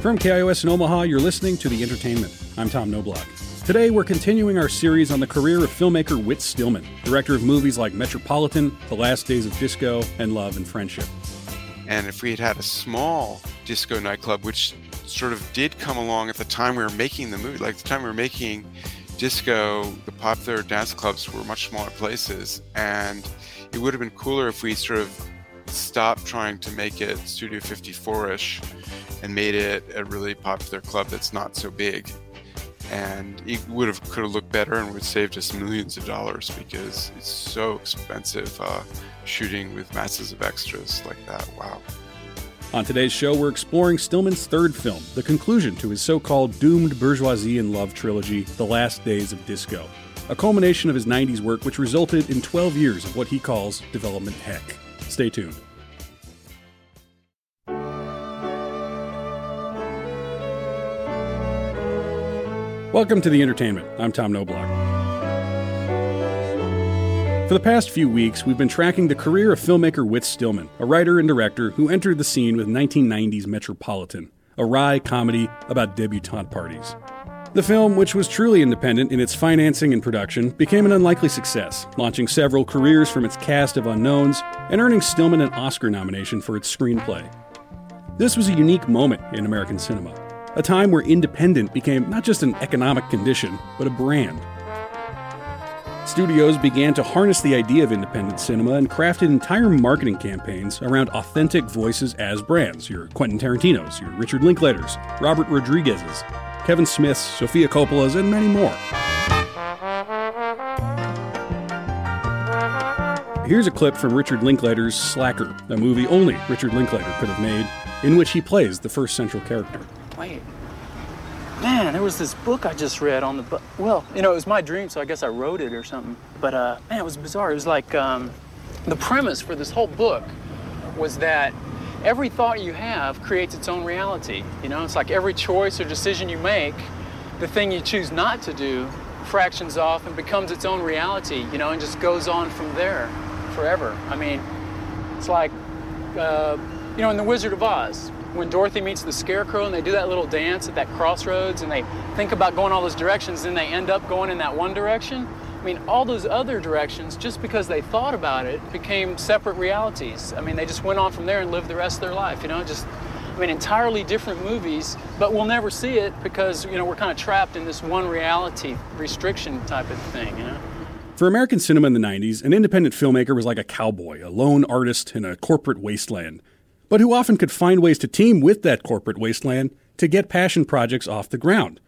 From KIOS in Omaha, you're listening to The Entertainment. I'm Tom Knobloch. Today, we're continuing our series on the career of filmmaker Whit Stillman, director of movies like Metropolitan, The Last Days of Disco, and Love and Friendship. And if we had had a small disco nightclub, which sort of did come along at the time we were making the movie, like the time we were making disco, the popular dance clubs were much smaller places. And it would have been cooler if we sort of stopped trying to make it Studio 54 ish and made it a really popular club that's not so big. And it would have could have looked better and would have saved us millions of dollars because it's so expensive uh, shooting with masses of extras like that. Wow. On today's show, we're exploring Stillman's third film, the conclusion to his so called doomed bourgeoisie and love trilogy, The Last Days of Disco, a culmination of his 90s work which resulted in 12 years of what he calls development heck. Stay tuned. Welcome to the entertainment. I'm Tom Knobloch. For the past few weeks, we've been tracking the career of filmmaker Whit Stillman, a writer and director who entered the scene with 1990's Metropolitan, a wry comedy about debutante parties. The film, which was truly independent in its financing and production, became an unlikely success, launching several careers from its cast of unknowns and earning Stillman an Oscar nomination for its screenplay. This was a unique moment in American cinema a time where independent became not just an economic condition, but a brand. Studios began to harness the idea of independent cinema and crafted entire marketing campaigns around authentic voices as brands your Quentin Tarantino's, your Richard Linklater's, Robert Rodriguez's, Kevin Smith's, Sofia Coppola's, and many more. Here's a clip from Richard Linklater's Slacker, a movie only Richard Linklater could have made, in which he plays the first central character. Wait. Man, there was this book I just read on the bu- well, you know, it was my dream, so I guess I wrote it or something. But uh, man, it was bizarre. It was like um, the premise for this whole book was that every thought you have creates its own reality. You know, it's like every choice or decision you make, the thing you choose not to do fractions off and becomes its own reality. You know, and just goes on from there forever. I mean, it's like uh, you know, in The Wizard of Oz when Dorothy meets the Scarecrow and they do that little dance at that crossroads and they think about going all those directions, then they end up going in that one direction. I mean, all those other directions, just because they thought about it, became separate realities. I mean, they just went on from there and lived the rest of their life, you know, just, I mean, entirely different movies, but we'll never see it because, you know, we're kind of trapped in this one reality restriction type of thing, you know? For American cinema in the 90s, an independent filmmaker was like a cowboy, a lone artist in a corporate wasteland but who often could find ways to team with that corporate wasteland to get passion projects off the ground.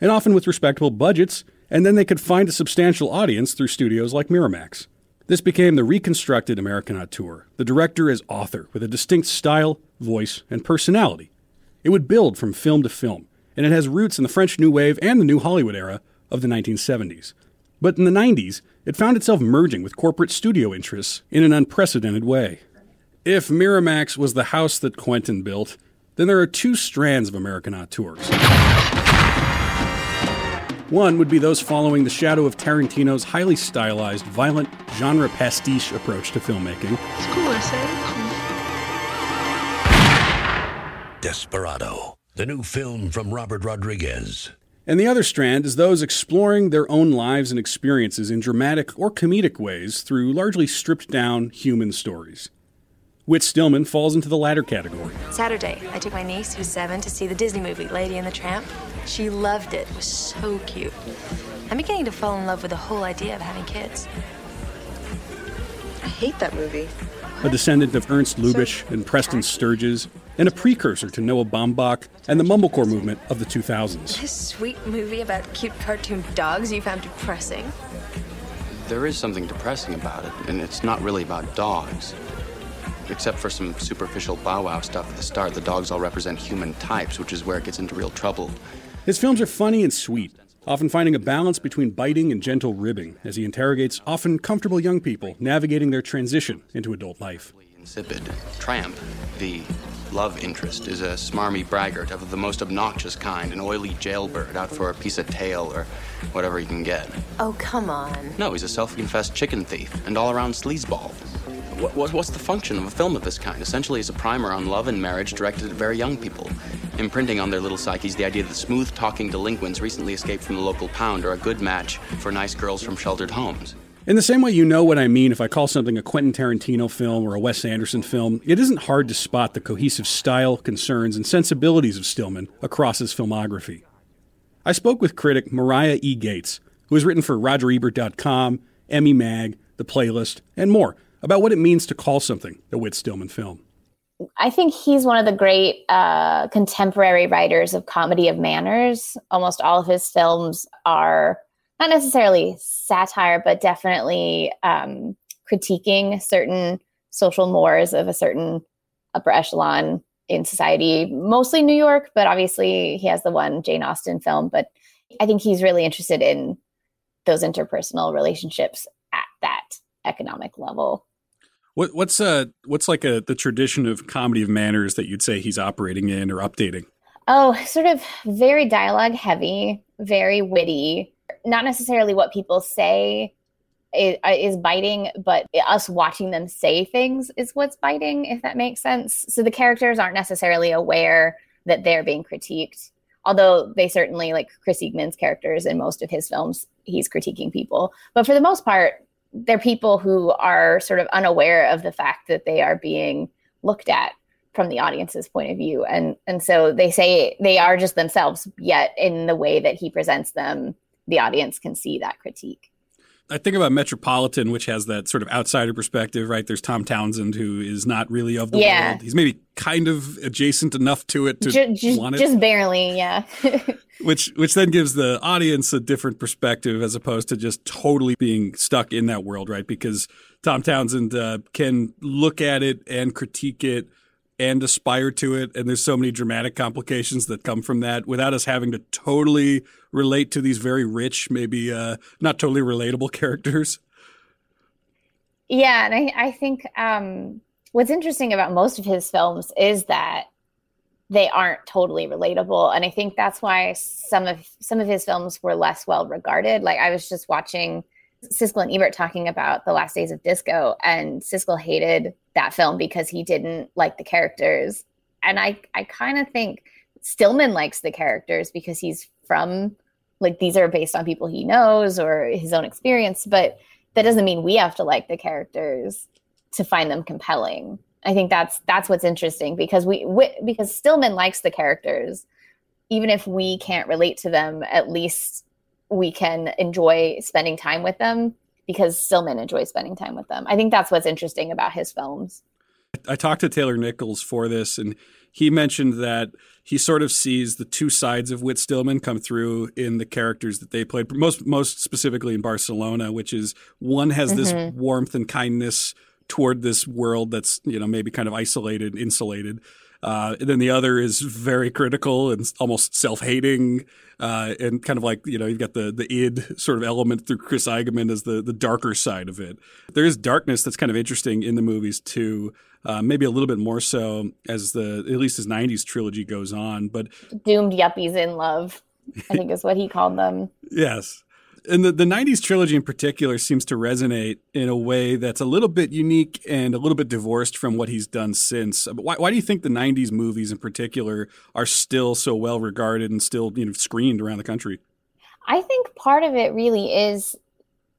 And often with respectable budgets, and then they could find a substantial audience through studios like Miramax. This became the reconstructed American auteur, the director as author, with a distinct style, voice, and personality. It would build from film to film, and it has roots in the French New Wave and the New Hollywood era of the 1970s. But in the 90s, it found itself merging with corporate studio interests in an unprecedented way. If Miramax was the house that Quentin built, then there are two strands of American auteurs. One would be those following the shadow of Tarantino's highly stylized, violent, genre pastiche approach to filmmaking. It's cool, I say. Desperado, the new film from Robert Rodriguez. And the other strand is those exploring their own lives and experiences in dramatic or comedic ways through largely stripped down human stories. Whit Stillman falls into the latter category. Saturday, I took my niece, who's seven, to see the Disney movie, Lady and the Tramp. She loved it. It was so cute. I'm beginning to fall in love with the whole idea of having kids. I hate that movie. A descendant of Ernst Lubitsch and Preston Sturges, and a precursor to Noah Baumbach and the mumblecore movement of the 2000s. This sweet movie about cute cartoon dogs you found depressing? There is something depressing about it, and it's not really about dogs. Except for some superficial bow wow stuff at the start, the dogs all represent human types, which is where it gets into real trouble. His films are funny and sweet, often finding a balance between biting and gentle ribbing as he interrogates often comfortable young people navigating their transition into adult life. Insipid. Tramp, the love interest, is a smarmy braggart of the most obnoxious kind, an oily jailbird out for a piece of tail or whatever he can get. Oh, come on. No, he's a self confessed chicken thief and all around sleazeball what, what, what's the function of a film of this kind? Essentially, it's a primer on love and marriage directed at very young people, imprinting on their little psyches the idea that smooth talking delinquents recently escaped from the local pound are a good match for nice girls from sheltered homes. In the same way, you know what I mean if I call something a Quentin Tarantino film or a Wes Anderson film, it isn't hard to spot the cohesive style, concerns, and sensibilities of Stillman across his filmography. I spoke with critic Marya E. Gates, who has written for RogerEbert.com, Emmy Mag, The Playlist, and more about what it means to call something a Whit Stillman film. I think he's one of the great uh, contemporary writers of comedy of manners. Almost all of his films are not necessarily satire, but definitely um, critiquing certain social mores of a certain upper echelon in society, mostly New York, but obviously he has the one Jane Austen film. But I think he's really interested in those interpersonal relationships at that economic level. What, what's uh what's like a the tradition of comedy of manners that you'd say he's operating in or updating? Oh, sort of very dialogue heavy, very witty. Not necessarily what people say is, uh, is biting, but us watching them say things is what's biting, if that makes sense. So the characters aren't necessarily aware that they're being critiqued, although they certainly like Chris Eigeman's characters in most of his films, he's critiquing people. But for the most part, they're people who are sort of unaware of the fact that they are being looked at from the audience's point of view. And and so they say they are just themselves yet in the way that he presents them the audience can see that critique I think about Metropolitan, which has that sort of outsider perspective, right? There's Tom Townsend, who is not really of the yeah. world. He's maybe kind of adjacent enough to it to just, just, want it. Just barely, yeah. which which then gives the audience a different perspective as opposed to just totally being stuck in that world, right? Because Tom Townsend uh, can look at it and critique it and aspire to it. And there's so many dramatic complications that come from that without us having to totally relate to these very rich, maybe uh, not totally relatable characters. Yeah, and I, I think um, what's interesting about most of his films is that they aren't totally relatable, and I think that's why some of some of his films were less well regarded. Like I was just watching Siskel and Ebert talking about the last days of disco, and Siskel hated that film because he didn't like the characters. And I, I kind of think Stillman likes the characters because he's from like these are based on people he knows or his own experience, but that doesn't mean we have to like the characters to find them compelling. I think that's that's what's interesting because we, we because Stillman likes the characters, even if we can't relate to them. At least we can enjoy spending time with them because Stillman enjoys spending time with them. I think that's what's interesting about his films. I talked to Taylor Nichols for this, and he mentioned that he sort of sees the two sides of Whit Stillman come through in the characters that they played. Most most specifically in Barcelona, which is one has mm-hmm. this warmth and kindness toward this world that's you know maybe kind of isolated, insulated, uh, and then the other is very critical and almost self-hating, uh, and kind of like you know you've got the the id sort of element through Chris Eigeman as the the darker side of it. There is darkness that's kind of interesting in the movies too. Uh, maybe a little bit more so as the at least his '90s trilogy goes on. But doomed yuppies in love, I think is what he called them. yes, and the, the 90s trilogy in particular seems to resonate in a way that's a little bit unique and a little bit divorced from what he's done since. But why, why do you think the 90s movies in particular are still so well regarded and still you know screened around the country? I think part of it really is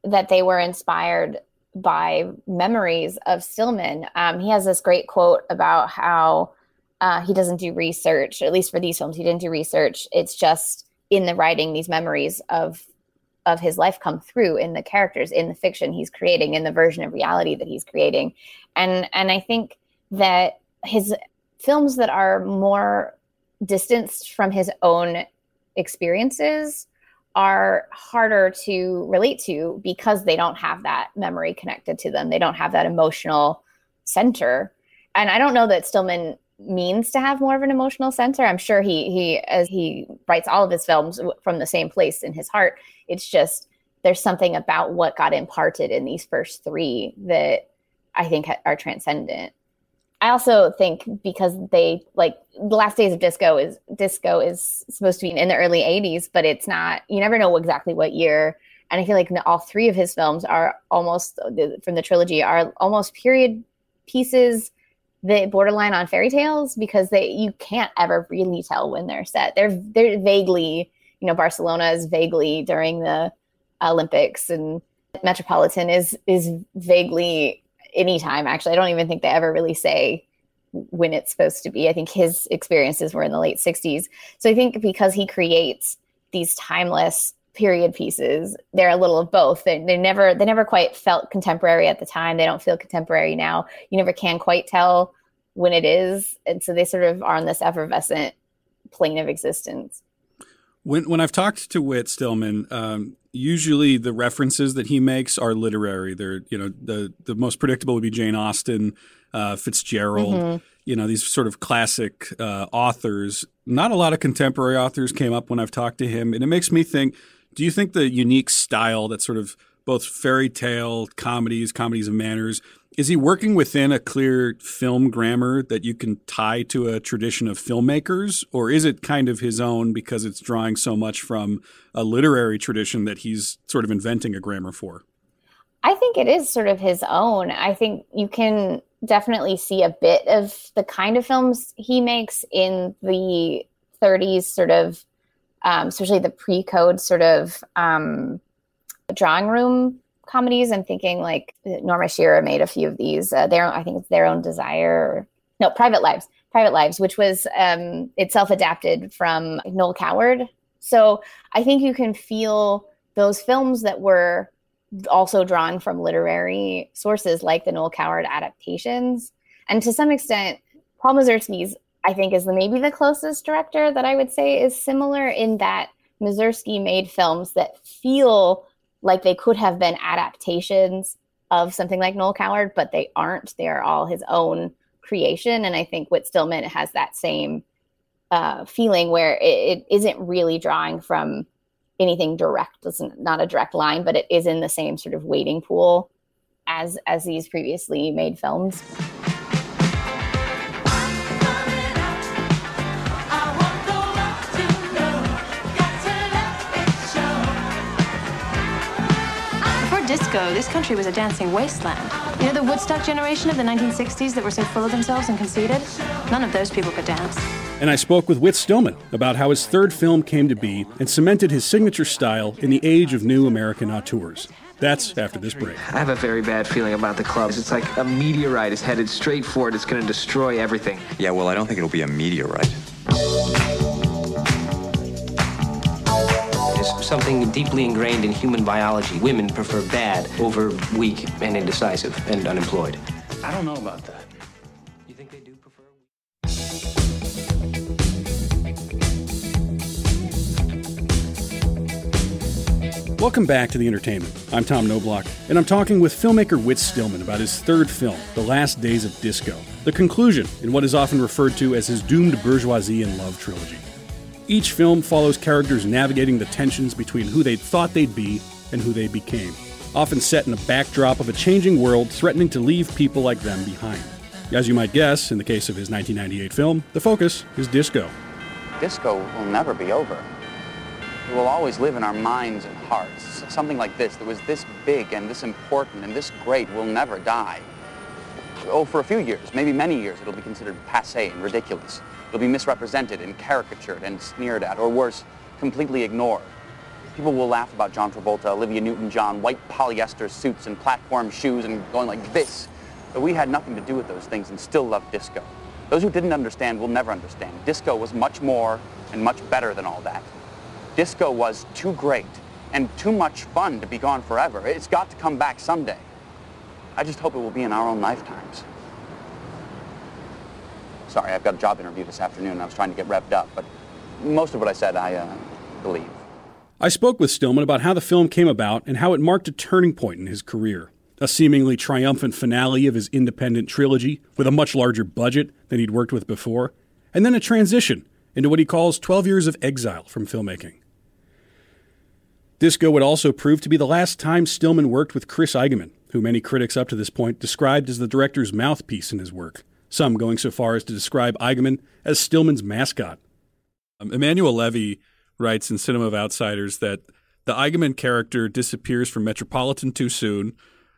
that they were inspired by memories of Stillman. Um, he has this great quote about how uh, he doesn't do research, at least for these films, he didn't do research. It's just in the writing these memories of of his life come through in the characters in the fiction he's creating in the version of reality that he's creating. And and i think that his films that are more distanced from his own experiences are harder to relate to because they don't have that memory connected to them. They don't have that emotional center. And i don't know that stillman means to have more of an emotional center i'm sure he he as he writes all of his films from the same place in his heart it's just there's something about what got imparted in these first three that I think are transcendent. I also think because they like the last days of disco is disco is supposed to be in the early 80s, but it's not. You never know exactly what year. And I feel like all three of his films are almost from the trilogy are almost period pieces that borderline on fairy tales because they you can't ever really tell when they're set. They're they're vaguely, you know, Barcelona is vaguely during the Olympics and Metropolitan is is vaguely anytime actually. I don't even think they ever really say when it's supposed to be. I think his experiences were in the late 60s. So I think because he creates these timeless period pieces, they're a little of both. They, they never they never quite felt contemporary at the time. They don't feel contemporary now. You never can quite tell when it is. And so they sort of are on this effervescent plane of existence. When when I've talked to Whit Stillman, um, usually the references that he makes are literary. They're you know the the most predictable would be Jane Austen, uh, Fitzgerald. Mm-hmm. You know these sort of classic uh, authors. Not a lot of contemporary authors came up when I've talked to him, and it makes me think. Do you think the unique style that sort of both fairy tale comedies, comedies of manners, is he working within a clear film grammar that you can tie to a tradition of filmmakers, or is it kind of his own because it's drawing so much from a literary tradition that he's sort of inventing a grammar for? I think it is sort of his own. I think you can definitely see a bit of the kind of films he makes in the 30s, sort of, um, especially the pre code sort of um, drawing room comedies. I'm thinking like Norma Shearer made a few of these. Uh, their I think it's their own desire. No, Private Lives. Private Lives, which was um, itself adapted from Noel Coward. So I think you can feel those films that were also drawn from literary sources like the Noel Coward adaptations. And to some extent, Paul Mazursky's, I think, is maybe the closest director that I would say is similar in that Mazursky made films that feel like they could have been adaptations of something like Noel Coward, but they aren't. They are all his own creation. And I think Whit Stillman has that same uh, feeling where it, it isn't really drawing from anything direct. It's not a direct line, but it is in the same sort of waiting pool as as these previously made films. Disco, this country was a dancing wasteland. You know the Woodstock generation of the 1960s that were so full of themselves and conceited? None of those people could dance. And I spoke with Whit Stillman about how his third film came to be and cemented his signature style in the age of new American auteurs. That's after this break. I have a very bad feeling about the clubs. It's like a meteorite is headed straight for it. It's going to destroy everything. Yeah, well, I don't think it'll be a meteorite. Something deeply ingrained in human biology. Women prefer bad over weak and indecisive and unemployed. I don't know about that. You think they do prefer? Welcome back to the entertainment. I'm Tom Knobloch, and I'm talking with filmmaker Whit Stillman about his third film, The Last Days of Disco, the conclusion in what is often referred to as his doomed bourgeoisie and love trilogy. Each film follows characters navigating the tensions between who they thought they'd be and who they became, often set in a backdrop of a changing world threatening to leave people like them behind. As you might guess, in the case of his 1998 film, the focus is disco. Disco will never be over. It will always live in our minds and hearts. Something like this, that was this big and this important and this great, will never die. Oh, for a few years, maybe many years, it'll be considered passe and ridiculous. It'll be misrepresented and caricatured and sneered at, or worse, completely ignored. People will laugh about John Travolta, Olivia Newton-John, white polyester suits and platform shoes and going like this. But we had nothing to do with those things and still loved disco. Those who didn't understand will never understand. Disco was much more and much better than all that. Disco was too great and too much fun to be gone forever. It's got to come back someday. I just hope it will be in our own lifetimes. Sorry, I've got a job interview this afternoon. I was trying to get revved up, but most of what I said, I uh, believe. I spoke with Stillman about how the film came about and how it marked a turning point in his career. A seemingly triumphant finale of his independent trilogy with a much larger budget than he'd worked with before, and then a transition into what he calls 12 years of exile from filmmaking. Disco would also prove to be the last time Stillman worked with Chris Eigeman, who many critics up to this point described as the director's mouthpiece in his work some going so far as to describe Eigeman as Stillman's mascot. Um, Emanuel Levy writes in Cinema of Outsiders that the Eigeman character disappears from Metropolitan too soon,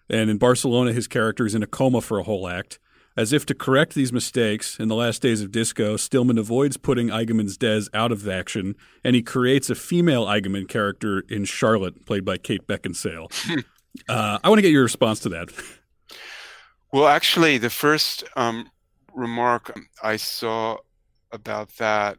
and in Barcelona, his character is in a coma for a whole act. As if to correct these mistakes, in the last days of disco, Stillman avoids putting Eigeman's Des out of action, and he creates a female Eigeman character in Charlotte, played by Kate Beckinsale. uh, I want to get your response to that. Well, actually, the first um, remark I saw about that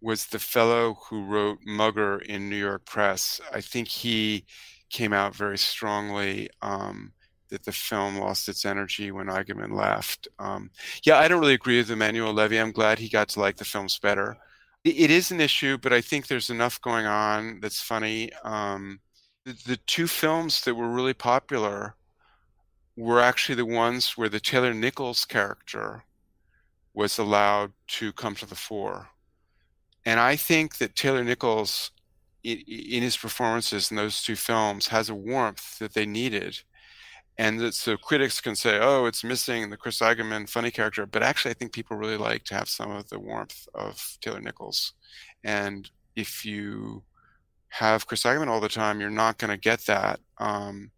was the fellow who wrote Mugger in New York Press. I think he came out very strongly um, that the film lost its energy when Eigeman left. Um, yeah, I don't really agree with Emanuel Levy. I'm glad he got to like the films better. it, it is an issue, but I think there's enough going on that's funny. Um, the, two films that were really popular were actually the ones where the Taylor Nichols character was allowed to come to the fore. And I think that Taylor Nichols, in, his performances in those two films, has a warmth that they needed. And that, so critics can say, oh, it's missing the Chris Eigeman funny character. But actually, I think people really like to have some of the warmth of Taylor Nichols. And if you have Chris Eigeman all the time, you're not going to get that. Um,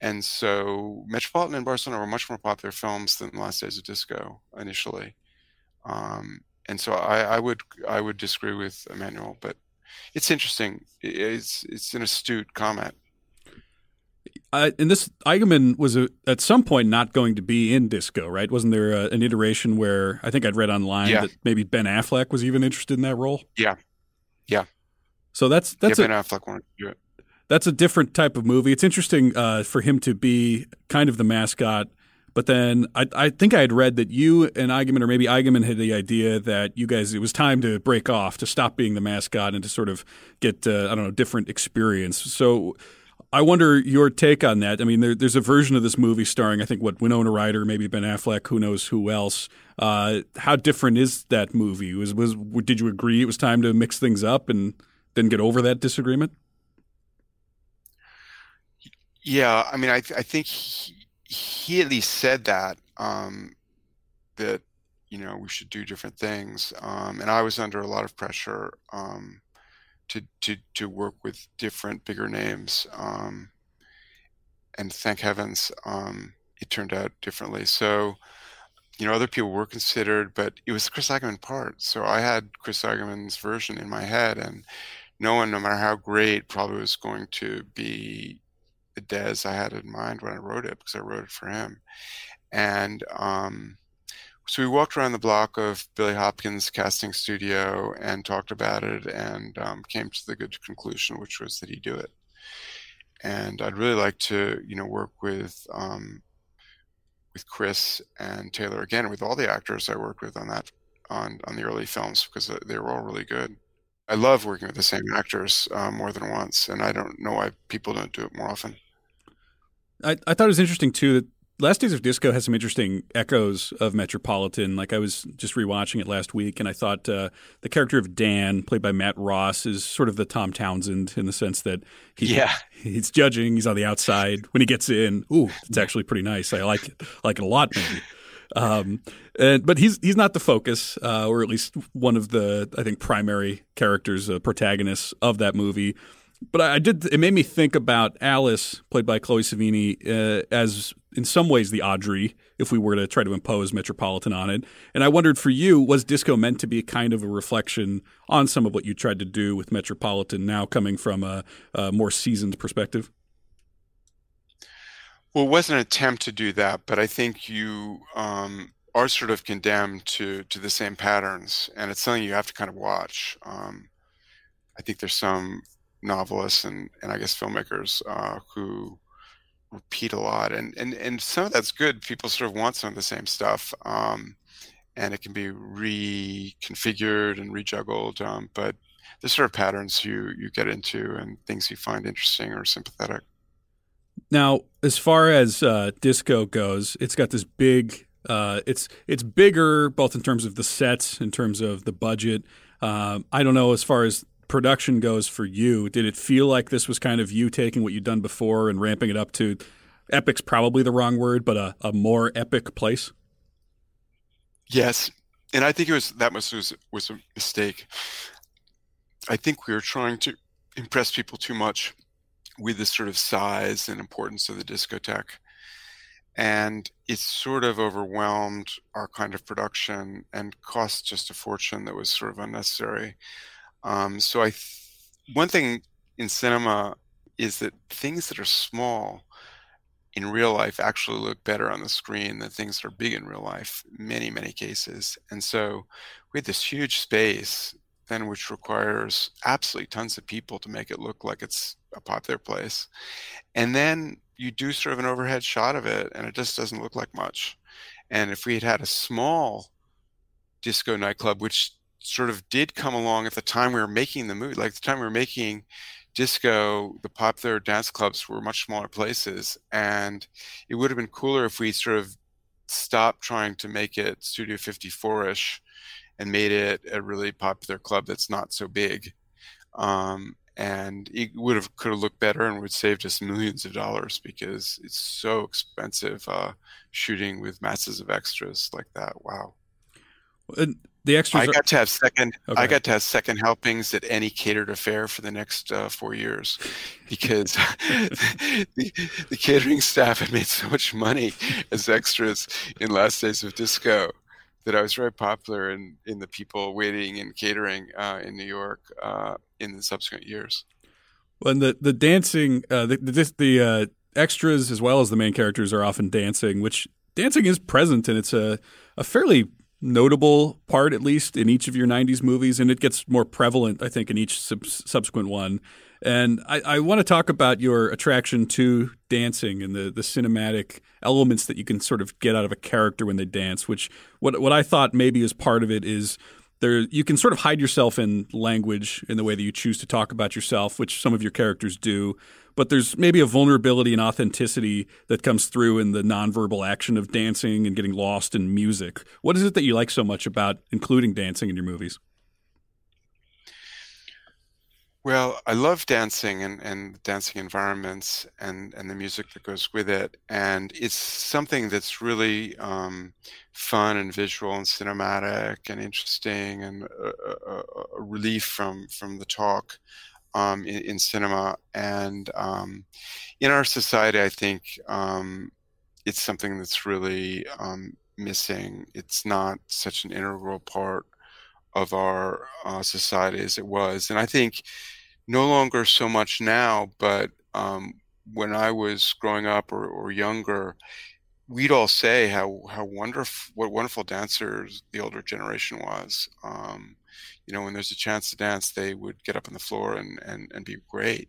and so Metropolitan and Barcelona were much more popular films than Last Days of Disco initially. Um, and so I, I, would I would disagree with Emanuel, but it's interesting. It's it's an astute comment. Uh, and this Eigeman was a, at some point not going to be in disco, right? Wasn't there a, an iteration where I think I'd read online yeah. that maybe Ben Affleck was even interested in that role? Yeah, yeah. So that's that's yeah, Ben Affleck wanted to do it. That's a different type of movie. It's interesting uh, for him to be kind of the mascot but then I, I think I had read that you and Eigeman, or maybe Eigeman, had the idea that you guys, it was time to break off, to stop being the mascot, and to sort of get, uh, I don't know, different experience. So I wonder your take on that. I mean, there, there's a version of this movie starring, I think, what Winona Ryder, maybe Ben Affleck, who knows who else. Uh, how different is that movie? Was was did you agree it was time to mix things up and then get over that disagreement? Yeah, I mean, I I think he, he at least said that um, that you know we should do different things, um, and I was under a lot of pressure um, to to to work with different bigger names, um, and thank heavens um, it turned out differently. So you know other people were considered, but it was Chris Eigeman part, so I had Chris Eigeman's version in my head, and no one, no matter how great, probably was going to be the Des I had in mind when I wrote it because I wrote it for him. And um, so we walked around the block of Billy Hopkins' casting studio and talked about it and um, came to the good conclusion, which was that he'd do it. And I'd really like to, you know, work with um, with Chris and Taylor again, with all the actors I worked with on that on on the early films because they were all really good. I love working with the same actors uh, more than once, and I don't know why people don't do it more often. I, I thought it was interesting too that Last Days of Disco has some interesting echoes of Metropolitan. Like I was just rewatching it last week, and I thought uh, the character of Dan, played by Matt Ross, is sort of the Tom Townsend in the sense that he, yeah. he's judging, he's on the outside. When he gets in, ooh, it's actually pretty nice. I like it, I like it a lot, maybe. Um, and, but he's he's not the focus, uh, or at least one of the I think primary characters, uh, protagonists of that movie but I did. It made me think about Alice, played by Chloe Sevigny, uh, as in some ways the Audrey, if we were to try to impose Metropolitan on it. And I wondered for you, was Disco meant to be kind of a reflection on some of what you tried to do with Metropolitan, now coming from a, a more seasoned perspective? Well, it was an attempt to do that, but I think you um, are sort of condemned to to the same patterns, and it's something you have to kind of watch. Um, I think there's some novelists and, and I guess filmmakers uh, who repeat a lot, and, and and some of that's good. People sort of want some of the same stuff, um, and it can be reconfigured and rejuggled. Um, but there's sort of patterns you you get into and things you find interesting or sympathetic. Now, as far as uh, disco goes, it's got this big. Uh, it's it's bigger both in terms of the sets, in terms of the budget. Um, I don't know as far as production goes for you, did it feel like this was kind of you taking what you'd done before and ramping it up to epic's probably the wrong word, but a, a more epic place? Yes. And I think it was that was, was was a mistake. I think we were trying to impress people too much with the sort of size and importance of the discotheque. and it sort of overwhelmed our kind of production and cost just a fortune that was sort of unnecessary. Um, so I, th- one thing in cinema is that things that are small in real life actually look better on the screen than things that are big in real life, many, many cases. And so we had this huge space then which requires absolutely tons of people to make it look like it's a popular place. And then you do sort of an overhead shot of it and it just doesn't look like much. And if we had had a small disco nightclub, which sort of did come along at the time we were making the movie, like the time we were making disco, the popular dance clubs were much smaller places, and it would have been cooler if we sort of stopped trying to make it Studio 54ish and made it a really popular club that's not so big. Um, and it would have could have looked better and would saved us millions of dollars because it's so expensive uh, shooting with masses of extras like that. Wow. And the extras. I are- got to have second. Okay. I got to have second helpings at any catered affair for the next uh, four years, because the, the catering staff had made so much money as extras in Last Days of Disco that I was very popular in in the people waiting and catering uh, in New York uh, in the subsequent years. When the the dancing, uh, the the, the uh, extras as well as the main characters are often dancing, which dancing is present and it's a a fairly notable part, at least in each of your '90s movies, and it gets more prevalent, I think, in each sub- subsequent one. And I, I want to talk about your attraction to dancing and the, the cinematic elements that you can sort of get out of a character when they dance. Which what what I thought maybe is part of it is there you can sort of hide yourself in language in the way that you choose to talk about yourself, which some of your characters do. But there's maybe a vulnerability and authenticity that comes through in the nonverbal action of dancing and getting lost in music. What is it that you like so much about including dancing in your movies? Well, I love dancing and, and dancing environments and, and the music that goes with it. And it's something that's really um, fun and visual and cinematic and interesting and a, a, a relief from, from the talk um, in, in, cinema. And um, in our society, I think um, it's something that's really um, missing. It's not such an integral part of our uh, society as it was. And I think no longer so much now, but um, when I was growing up or, or, younger, we'd all say how how wonderful what wonderful dancers the older generation was. Um, you know, when there's a chance to dance, they would get up on the floor and and, and be great.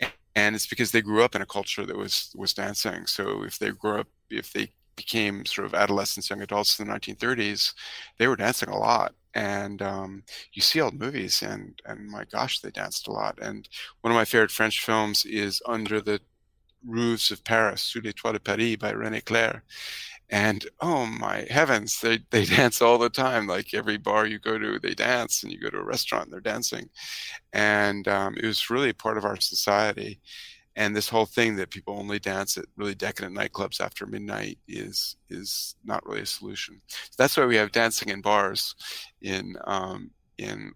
And, and it's because they grew up in a culture that was was dancing. So if they grew up, if they became sort of adolescents, young adults in the 1930s, they were dancing a lot and um, you see old movies and and my gosh they danced a lot and one of my favorite french films is under the roofs of paris sous les toits de paris by rené clair and oh my heavens they, they dance all the time like every bar you go to they dance and you go to a restaurant and they're dancing and um, it was really part of our society and this whole thing that people only dance at really decadent nightclubs after midnight is is not really a solution. So that's why we have dancing in bars in um, in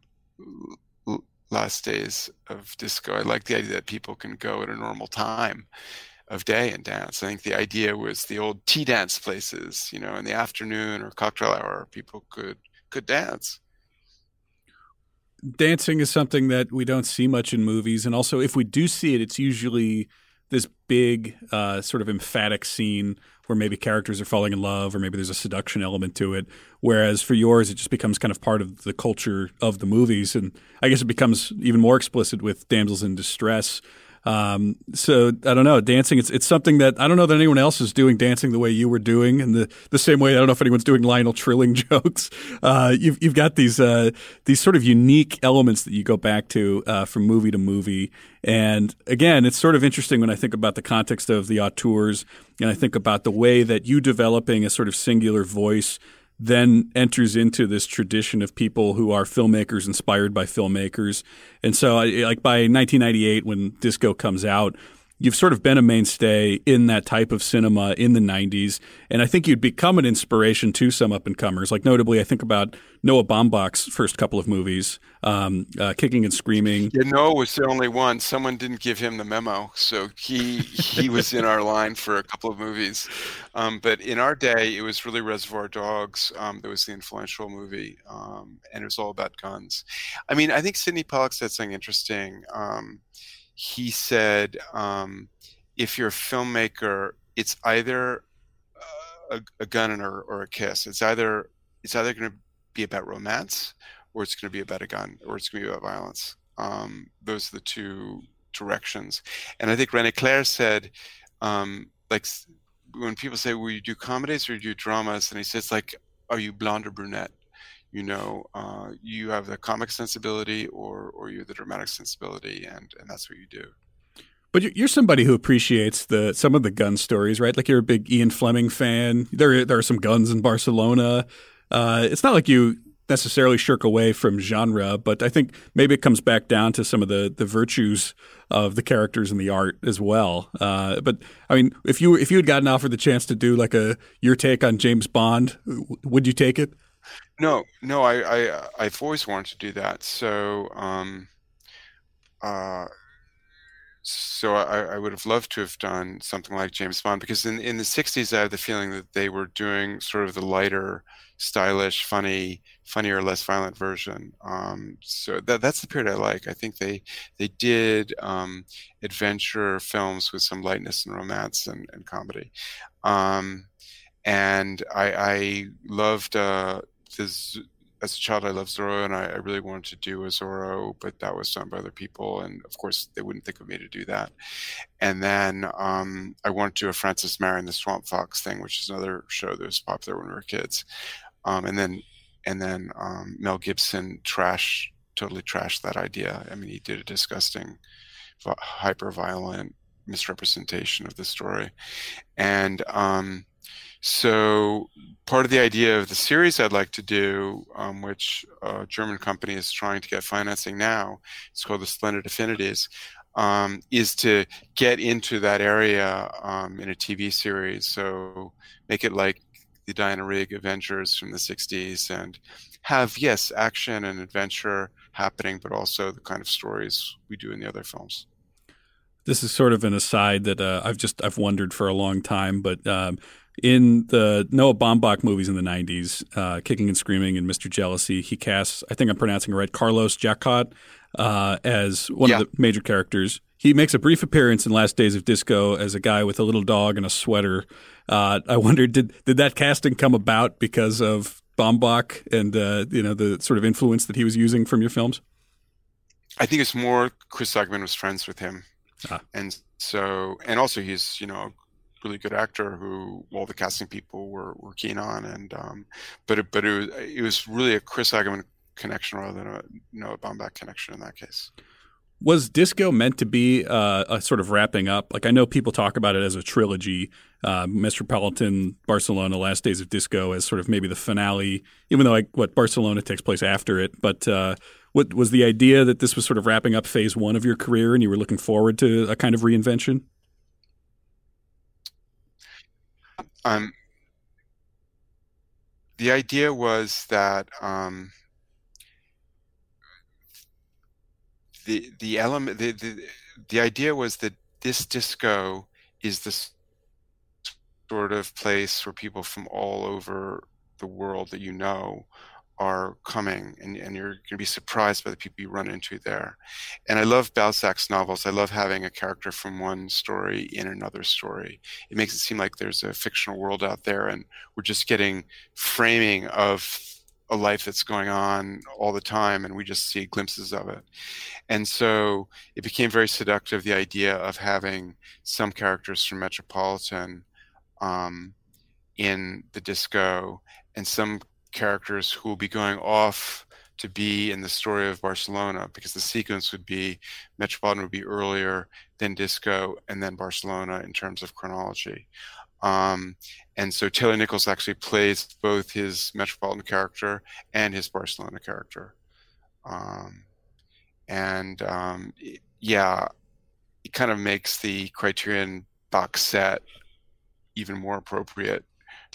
last days of disco. I like the idea that people can go at a normal time of day and dance. I think the idea was the old tea dance places, you know, in the afternoon or cocktail hour, people could could dance dancing is something that we don't see much in movies, and also if we do see it, it's usually this big, uh, sort of emphatic scene where maybe characters are falling in love, or maybe there's a seduction element to it. Whereas for yours, it just becomes kind of part of the culture of the movies, and I guess it becomes even more explicit with damsels in distress. Um, so I don't know, dancing. It's it's something that I don't know that anyone else is doing dancing the way you were doing, and the the same way. I don't know if anyone's doing Lionel Trilling jokes. Uh, you've you've got these uh, these sort of unique elements that you go back to uh, from movie to movie, and again, it's sort of interesting when I think about the context of the auteurs, and I think about the way that you developing a sort of singular voice then enters into this tradition of people who are filmmakers inspired by filmmakers. And so, like by 1998, when Disco comes out, you've sort of been a mainstay in that type of cinema in the 90s. And I think you'd become an inspiration to some up and comers. Like, notably, I think about Noah Baumbach's first couple of movies, um, uh, Kicking and Screaming. Yeah, Noah was the only one. Someone didn't give him the memo. So he, he was in our line for a couple of movies. Um, but in our day, it was really Reservoir Dogs um, that was the influential movie. Um, and it was all about guns. I mean, I think Sidney Pollack said something interesting. Um, he said, um, if you're a filmmaker, it's either a, a gun or, or a kiss. It's either it's either going to be about romance, or it's going to be about a gun, or it's going to be about violence. Um, those are the two directions. And I think René Clair said, um, like when people say, "Will you do comedies or do you dramas?" and he says, like, "Are you blonde or brunette?" You know uh, you have the comic sensibility or or you're the dramatic sensibility and and that's what you do but you're somebody who appreciates the some of the gun stories, right? Like you're a big Ian Fleming fan. There, there are some guns in Barcelona. Uh, it's not like you necessarily shirk away from genre, but I think maybe it comes back down to some of the the virtues of the characters and the art as well. Uh, but I mean, if you if you had gotten offered the chance to do like a your take on James Bond, would you take it? No, no, I, I I've always wanted to do that. So, um, uh, so I, I would have loved to have done something like James Bond because in in the '60s I have the feeling that they were doing sort of the lighter, stylish, funny, funnier, less violent version. Um, so that that's the period I like. I think they they did um, adventure films with some lightness and romance and, and comedy. Um, and I, I loved uh, as a child, I loved Zorro, and I, I, really wanted to do a Zorro, but that was done by other people, and of course, they wouldn't think of me to do that. And then um, I wanted to do a Francis Marion the Swamp Fox thing, which is another show that was popular when we were kids. Um, and then, and then um, Mel Gibson trash totally trashed that idea. I mean, he did a disgusting, hyper violent misrepresentation of the story, and um, so part of the idea of the series I'd like to do, um, which a German company is trying to get financing now, it's called the Splendid Affinities, um, is to get into that area um, in a TV series. So make it like the Diana Rigg Avengers from the 60s and have, yes, action and adventure happening, but also the kind of stories we do in the other films. This is sort of an aside that uh, I've just I've wondered for a long time, but um, in the Noah Baumbach movies in the 90s, uh, Kicking and Screaming and Mr. Jealousy, he casts, I think I'm pronouncing it right, Carlos Jacott uh, as one yeah. of the major characters. He makes a brief appearance in Last Days of Disco as a guy with a little dog and a sweater. Uh, I wondered, did, did that casting come about because of Baumbach and uh, you know the sort of influence that he was using from your films? I think it's more Chris Zuckerman was friends with him. Ah. And so, and also he's, you know, really good actor who all the casting people were, were keen on. And um, but it, but it was it was really a Chris Zuckerman connection rather than a Noah Baumbach connection in that case. Was Disco meant to be uh, a sort of wrapping up? Like I know people talk about it as a trilogy, uh, Metropolitan, Barcelona, Last Days of Disco as sort of maybe the finale. Even though like what Barcelona takes place after it, but uh, what was the idea that this was sort of wrapping up phase one of your career, and you were looking forward to a kind of reinvention? Um, the idea was that um, the the element the, the the idea was that this disco is this sort of place where people from all over the world that you know are coming and, and you're going to be surprised by the people you run into there. And I love Balzac's novels. I love having a character from one story in another story. It makes it seem like there's a fictional world out there and we're just getting framing of a life that's going on all the time and we just see glimpses of it. And so it became very seductive the idea of having some characters from Metropolitan um, in the disco and some characters who will be going off to be in the story of Barcelona because the sequence would be Metropolitan would be earlier, then Disco, and then Barcelona in terms of chronology. Um, and so Taylor Nichols actually plays both his Metropolitan character and his Barcelona character. Um, and um, yeah, it kind of makes the Criterion box set even more appropriate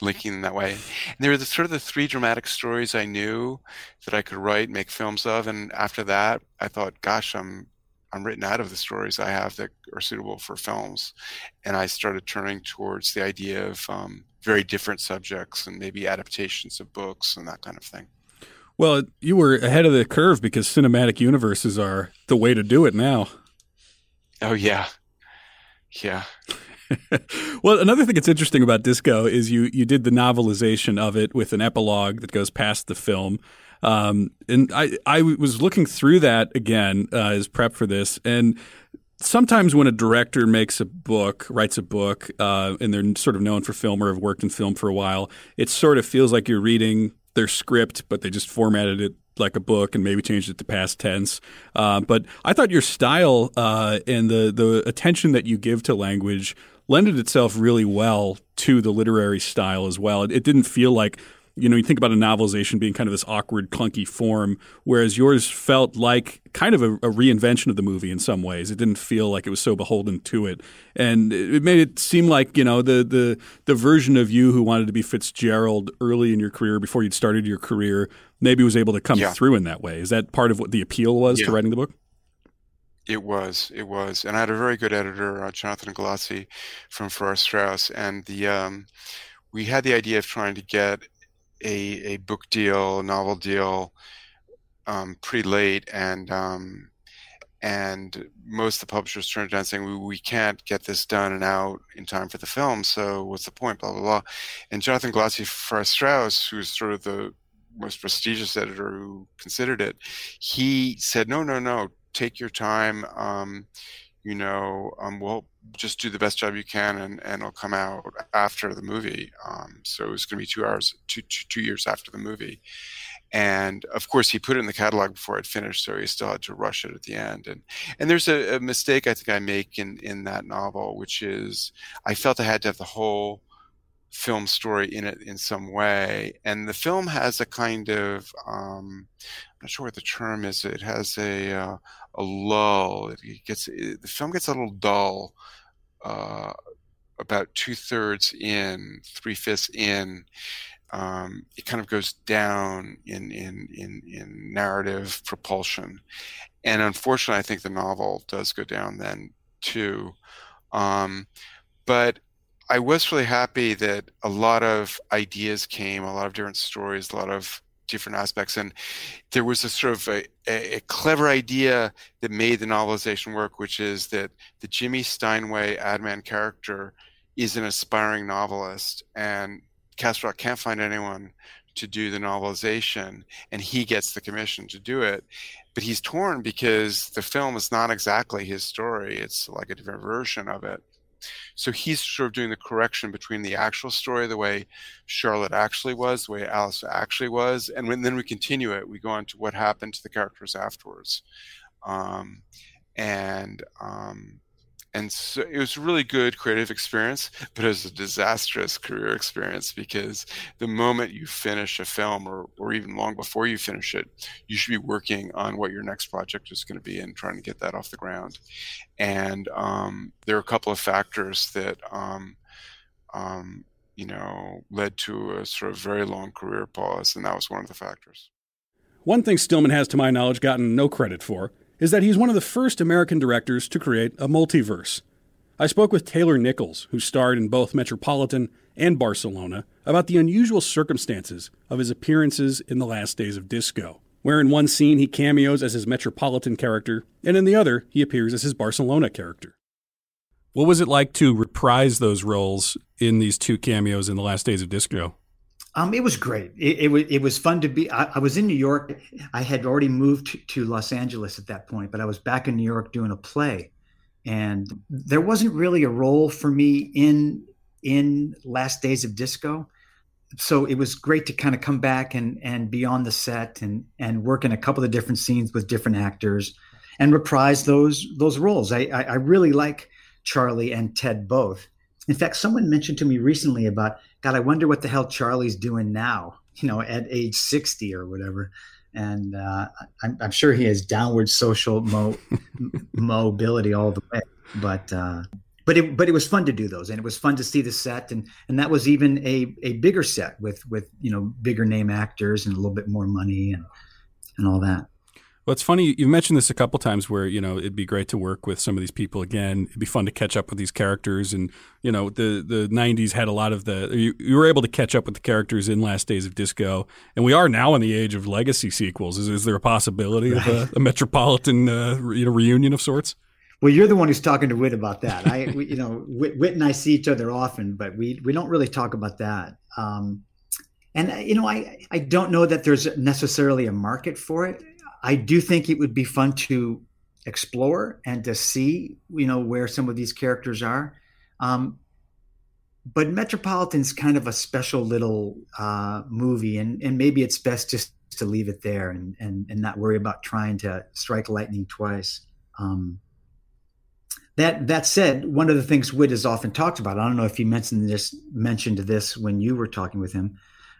linking in that way. And they were the sort of the three dramatic stories I knew that I could write, make films of. And after that, I thought, gosh, I'm I'm written out of the stories I have that are suitable for films. And I started turning towards the idea of um, very different subjects and maybe adaptations of books and that kind of thing. Well, you were ahead of the curve because cinematic universes are the way to do it now. Oh, yeah. Yeah. well, another thing that's interesting about Disco is you you did the novelization of it with an epilogue that goes past the film. Um, and I I was looking through that again uh, as prep for this, and sometimes when a director makes a book, writes a book, uh, and they're sort of known for film or have worked in film for a while, it sort of feels like you're reading their script, but they just formatted it like a book and maybe changed it to past tense. Uh, but I thought your style uh, and the the attention that you give to language lended itself really well to the literary style as well. It, it didn't feel like you know, you think about a novelization being kind of this awkward, clunky form, whereas yours felt like kind of a, a, reinvention of the movie in some ways. It didn't feel like it was so beholden to it, and it made it seem like you know the the the version of you who wanted to be Fitzgerald early in your career before you'd started your career maybe was able to come yeah. through in that way. Is that part of what the appeal was yeah. to writing the book? It was, it was, and I had a very good editor, uh, Jonathan Galassi from Farrar Straus, and the um, we had the idea of trying to get a a book deal, a novel deal, um, pretty late, and um, and most of the publishers turned down, saying we, we can't get this done and out in time for the film. So what's the point? Blah blah blah. And Jonathan Galassi Farrar Straus, who's sort of the most prestigious editor who considered it, he said, no, no, no, take your time. Um, you know, um, we'll just do the best job you can, and, and it'll come out after the movie. Um, so it was going to be two hours, two, two, two years after the movie. And of course, he put it in the catalog before I'd finished, so he still had to rush it at the end. And and there's a, a mistake I think I make in in that novel, which is I felt I had to have the whole film story in it in some way. And the film has a kind of um, I'm not sure what the term is. It has a uh, a lull. It gets it, the film gets a little dull. Uh, about two thirds in, three fifths in, um, it kind of goes down in, in in in narrative propulsion, and unfortunately, I think the novel does go down then too. Um, but I was really happy that a lot of ideas came, a lot of different stories, a lot of different aspects, and there was a sort of a, a, a clever idea that made the novelization work, which is that the Jimmy Steinway Adman character is an aspiring novelist, and Castle Rock can't find anyone to do the novelization, and he gets the commission to do it. But he's torn because the film is not exactly his story; it's like a different version of it. So he's sort of doing the correction between the actual story, the way Charlotte actually was, the way Alice actually was, and when, then we continue it. We go on to what happened to the characters afterwards, um, and um, and so it was a really good creative experience but it was a disastrous career experience because the moment you finish a film or, or even long before you finish it you should be working on what your next project is going to be and trying to get that off the ground. And um, there are a couple of factors that um, um, you know led to a sort of very long career pause and that was one of the factors. One thing stillman has to my knowledge gotten no credit for is that he's one of the first American directors to create a multiverse. I spoke with Taylor Nichols, who starred in both Metropolitan and Barcelona, about the unusual circumstances of his appearances in the last days of disco, where in one scene he cameos as his Metropolitan character, and in the other he appears as his Barcelona character. What was it like to reprise those roles in these two cameos in the last days of disco? Um, it was great. It, it, was it was fun to be. I, I, was in New York. I had already moved to, Los Angeles at that point, but I was back in New York doing a play, and there wasn't really a role for me in in Last Days of Disco. So it was great to kind of come back and and be on the set and and work in a couple of different scenes with different actors, and reprise those those roles. I, I, I really like Charlie and Ted both. In fact, someone mentioned to me recently about God, I wonder what the hell Charlie's doing now, you know, at age 60 or whatever. And uh, I'm, I'm, sure he has downward social mo- mobility all the way. but uh, but it but it was fun to do those, and it was fun to see the set, and and that was even a a bigger set with with you know bigger name actors and a little bit more money and and all that. Well, it's funny. You've mentioned this a couple times where, you know, it'd be great to work with some of these people again. It'd be fun to catch up with these characters. And, you know, the, the 90s had a lot of the, you, you were able to catch up with the characters in Last Days of Disco. And we are now in the age of legacy sequels. Is, is there a possibility right. of a, a Metropolitan uh, you know, reunion of sorts? Well, you're the one who's talking to Whit about that. I, we, you know, Whit, Whit, and I see each other often, but we, we don't really talk about that. Um, and, you know, I, I don't know that there's necessarily a market for it I do think it would be fun to explore and to see, you know, where some of these characters are. Um, but Metropolitan's kind of a special little uh, movie, and and maybe it's best just to leave it there and and and not worry about trying to strike lightning twice. Um, that that said, one of the things Whit has often talked about, I don't know if you mentioned this mentioned this when you were talking with him,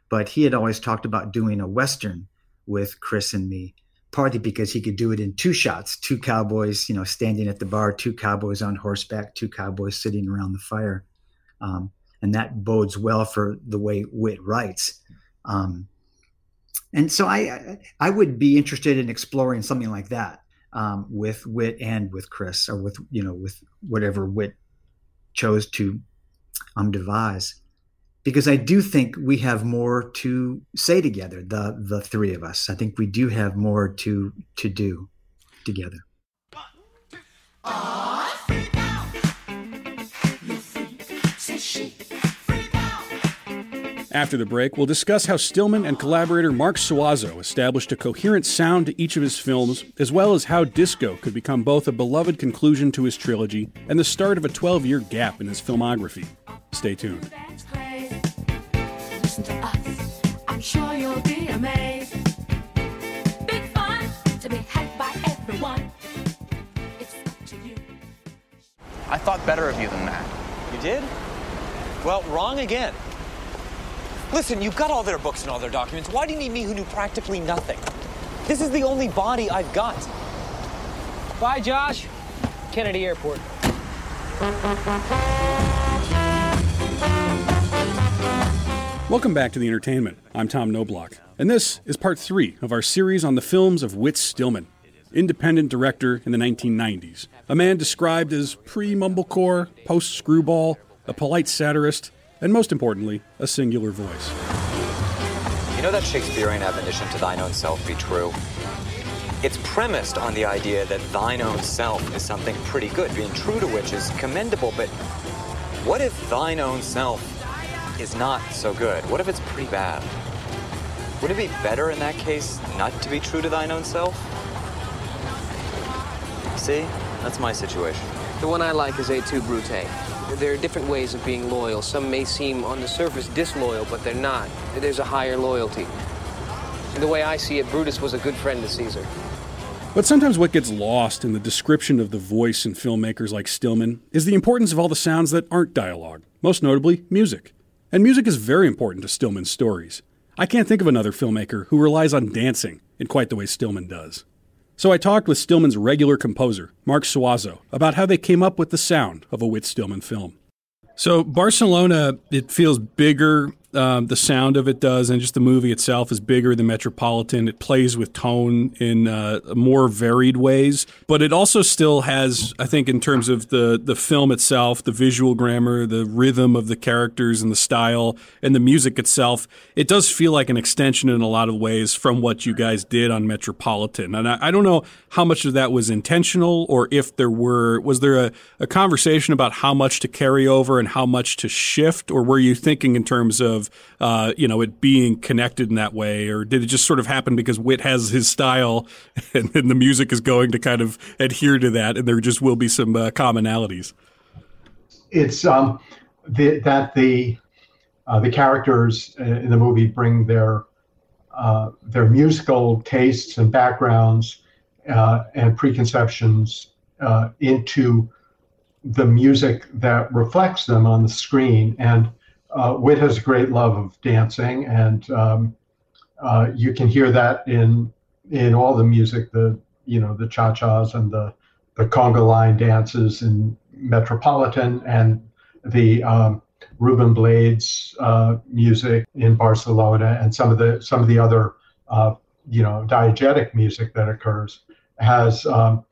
but he had always talked about doing a western with Chris and me partly because he could do it in two shots. Two cowboys you know standing at the bar two cowboys on horseback two cowboys sitting around the fire. Um, and that bodes well for the way Whit writes. Um, and so I I would be interested in exploring something like that um, with Whit and with Chris or with you know with whatever Whit chose to um, devise because I do think we have more to say together, the the three of us. I think we do have more to to do together. After the break, we'll discuss how Stillman and collaborator Mark Suozzo established a coherent sound to each of his films, as well as how disco could become both a beloved conclusion to his trilogy and the start of a 12 year gap in his filmography. Stay tuned listen to us. I'm sure you'll be amazed. Big fun to be had by everyone. It's up to you. I thought better of you than that. You did? Well, wrong again. Listen, you've got all their books and all their documents. Why do you need me who knew practically nothing? This is the only body I've got. Bye, Josh. Kennedy Airport. Welcome back to the entertainment. I'm Tom Knobloch, and this is part three of our series on the films of Whit Stillman, independent director in the 1990s. A man described as pre mumblecore, post screwball, a polite satirist, and most importantly, a singular voice. You know that Shakespearean admonition to thine own self be true? It's premised on the idea that thine own self is something pretty good, being true to which is commendable, but what if thine own self is not so good? What if it's pretty bad? Would it be better in that case not to be true to thine own self? See? That's my situation. The one I like is et tu Brute. There are different ways of being loyal. Some may seem on the surface disloyal, but they're not. There's a higher loyalty. And the way I see it, Brutus was a good friend to Caesar. But sometimes what gets lost in the description of the voice in filmmakers like Stillman is the importance of all the sounds that aren't dialogue, most notably music. And music is very important to Stillman's stories. I can't think of another filmmaker who relies on dancing in quite the way Stillman does. So I talked with Stillman's regular composer, Mark Suozzo, about how they came up with the sound of a Whit Stillman film. So Barcelona, it feels bigger um, the sound of it does, and just the movie itself is bigger than Metropolitan. It plays with tone in uh, more varied ways, but it also still has, I think, in terms of the the film itself, the visual grammar, the rhythm of the characters, and the style, and the music itself. It does feel like an extension in a lot of ways from what you guys did on Metropolitan, and I, I don't know how much of that was intentional, or if there were was there a, a conversation about how much to carry over and how much to shift, or were you thinking in terms of of uh, you know it being connected in that way, or did it just sort of happen because Whit has his style, and then the music is going to kind of adhere to that, and there just will be some uh, commonalities? It's um, the, that the uh, the characters in the movie bring their uh, their musical tastes and backgrounds uh, and preconceptions uh, into the music that reflects them on the screen and uh, has a great love of dancing, and um, uh, you can hear that in in all the music, the you know the cha chas and the the conga line dances in Metropolitan and the um, Ruben Blades uh, music in Barcelona and some of the some of the other uh, you know diegetic music that occurs has um,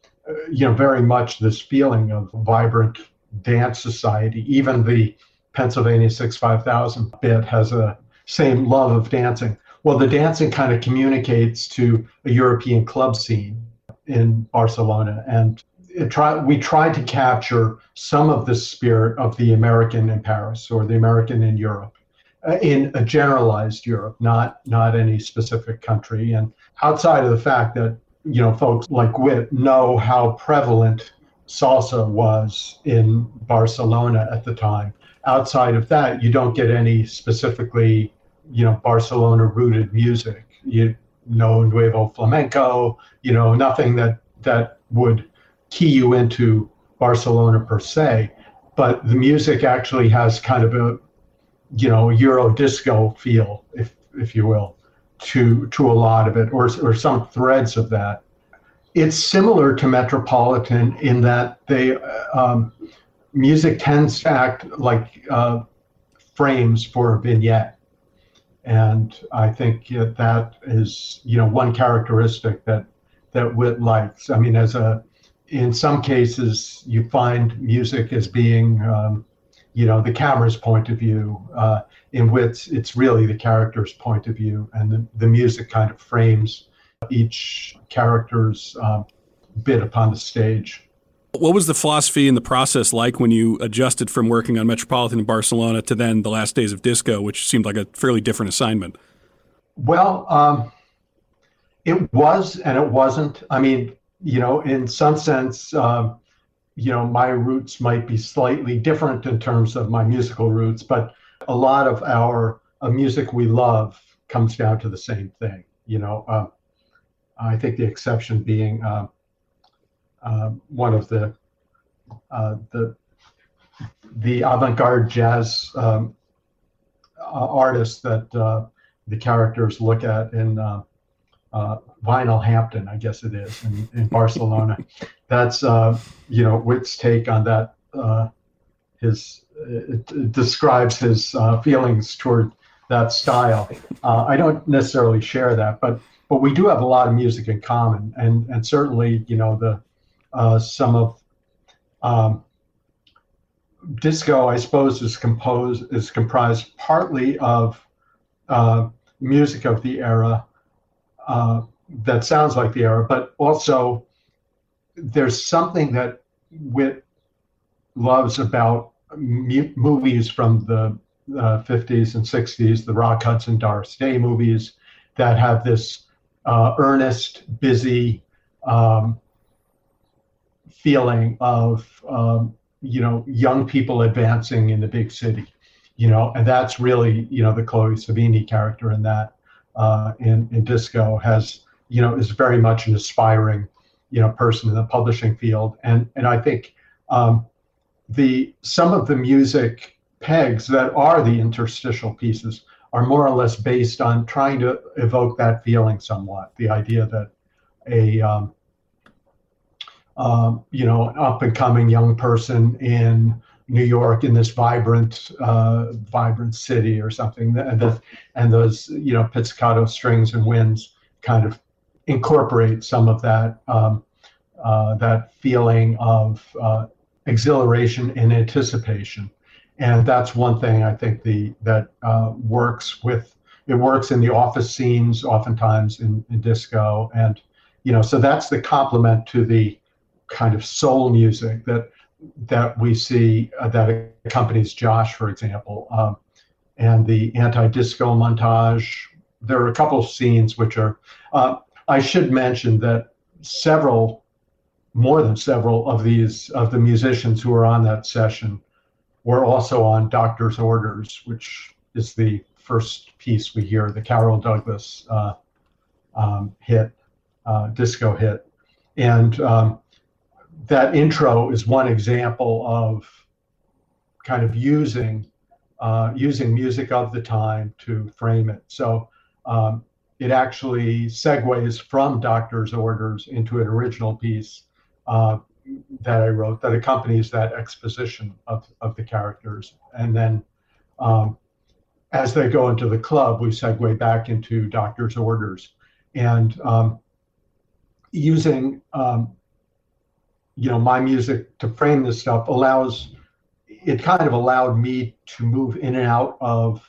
you know very much this feeling of vibrant dance society. Even the Pennsylvania Six Five Thousand bit has a same love of dancing. Well, the dancing kind of communicates to a European club scene in Barcelona, and try, we tried to capture some of the spirit of the American in Paris or the American in Europe, uh, in a generalized Europe, not not any specific country. And outside of the fact that you know folks like Whit know how prevalent salsa was in Barcelona at the time. Outside of that, you don't get any specifically you know Barcelona rooted music. You know nuevo flamenco. You know nothing that that would key you into Barcelona per se, but the music actually has kind of a, you know, Euro disco feel, if if you will, to to a lot of it, or or some threads of that. It's similar to Metropolitan in that they um, music tends to act like uh, frames for a vignette, and I think that is you know one characteristic that that Whit likes. I mean, as a in some cases, you find music as being, um, you know, the camera's point of view. Uh, in which it's really the character's point of view, and the, the music kind of frames each character's uh, bit upon the stage. What was the philosophy and the process like when you adjusted from working on Metropolitan in Barcelona to then the last days of disco, which seemed like a fairly different assignment? Well, um, it was and it wasn't. I mean, you know, in some sense, uh, you know, my roots might be slightly different in terms of my musical roots, but a lot of our music we love comes down to the same thing. You know, uh, I think the exception being uh, uh, one of the uh, the the avant-garde jazz um, artists that the characters look at in uh, Vinyl Hampton, I guess it is, in, in Barcelona. That's uh, you know Whit's take on that. Uh, his it, it describes his uh, feelings toward that style. Uh, I don't necessarily share that, but but we do have a lot of music in common, and and certainly you know the uh, some of um, disco, I suppose, is composed is comprised partly of music of the era uh, that sounds like the era, but also there's something that Whit loves about movies from the uh, 50s and 60s, the Rock Hudson Doris Day movies that have this uh, earnest, busy um, feeling of um, you know young people advancing in the big city, you know, and that's really you know the Chloe Sevigny character in that uh, in, in disco has, you know, is very much an aspiring, you know, person in the publishing field. And, and I think um, the, some of the music pegs that are the interstitial pieces are more or less based on trying to evoke that feeling somewhat. The idea that a, um, um, you know, an up and coming young person in New York in this vibrant, uh, vibrant city or something, and, the, and those you know pizzicato strings and winds kind of incorporate some of that um, uh, that feeling of uh, exhilaration and anticipation, and that's one thing I think the that uh, works with it works in the office scenes oftentimes in, in disco and you know so that's the complement to the kind of soul music that that we see uh, that accompanies Josh, for example, um, and the anti-disco montage. There are a couple of scenes which are. Uh, I should mention that several, more than several of these of the musicians who were on that session, were also on Doctor's Orders, which is the first piece we hear, the Carol Douglas uh, um, hit, uh, disco hit, and um, that intro is one example of kind of using uh, using music of the time to frame it. So um, it actually segues from doctor's orders into an original piece, uh, that I wrote that accompanies that exposition of, of the characters. And then um, as they go into the club, we segue back into doctor's orders. And um, using um, you know my music to frame this stuff allows it kind of allowed me to move in and out of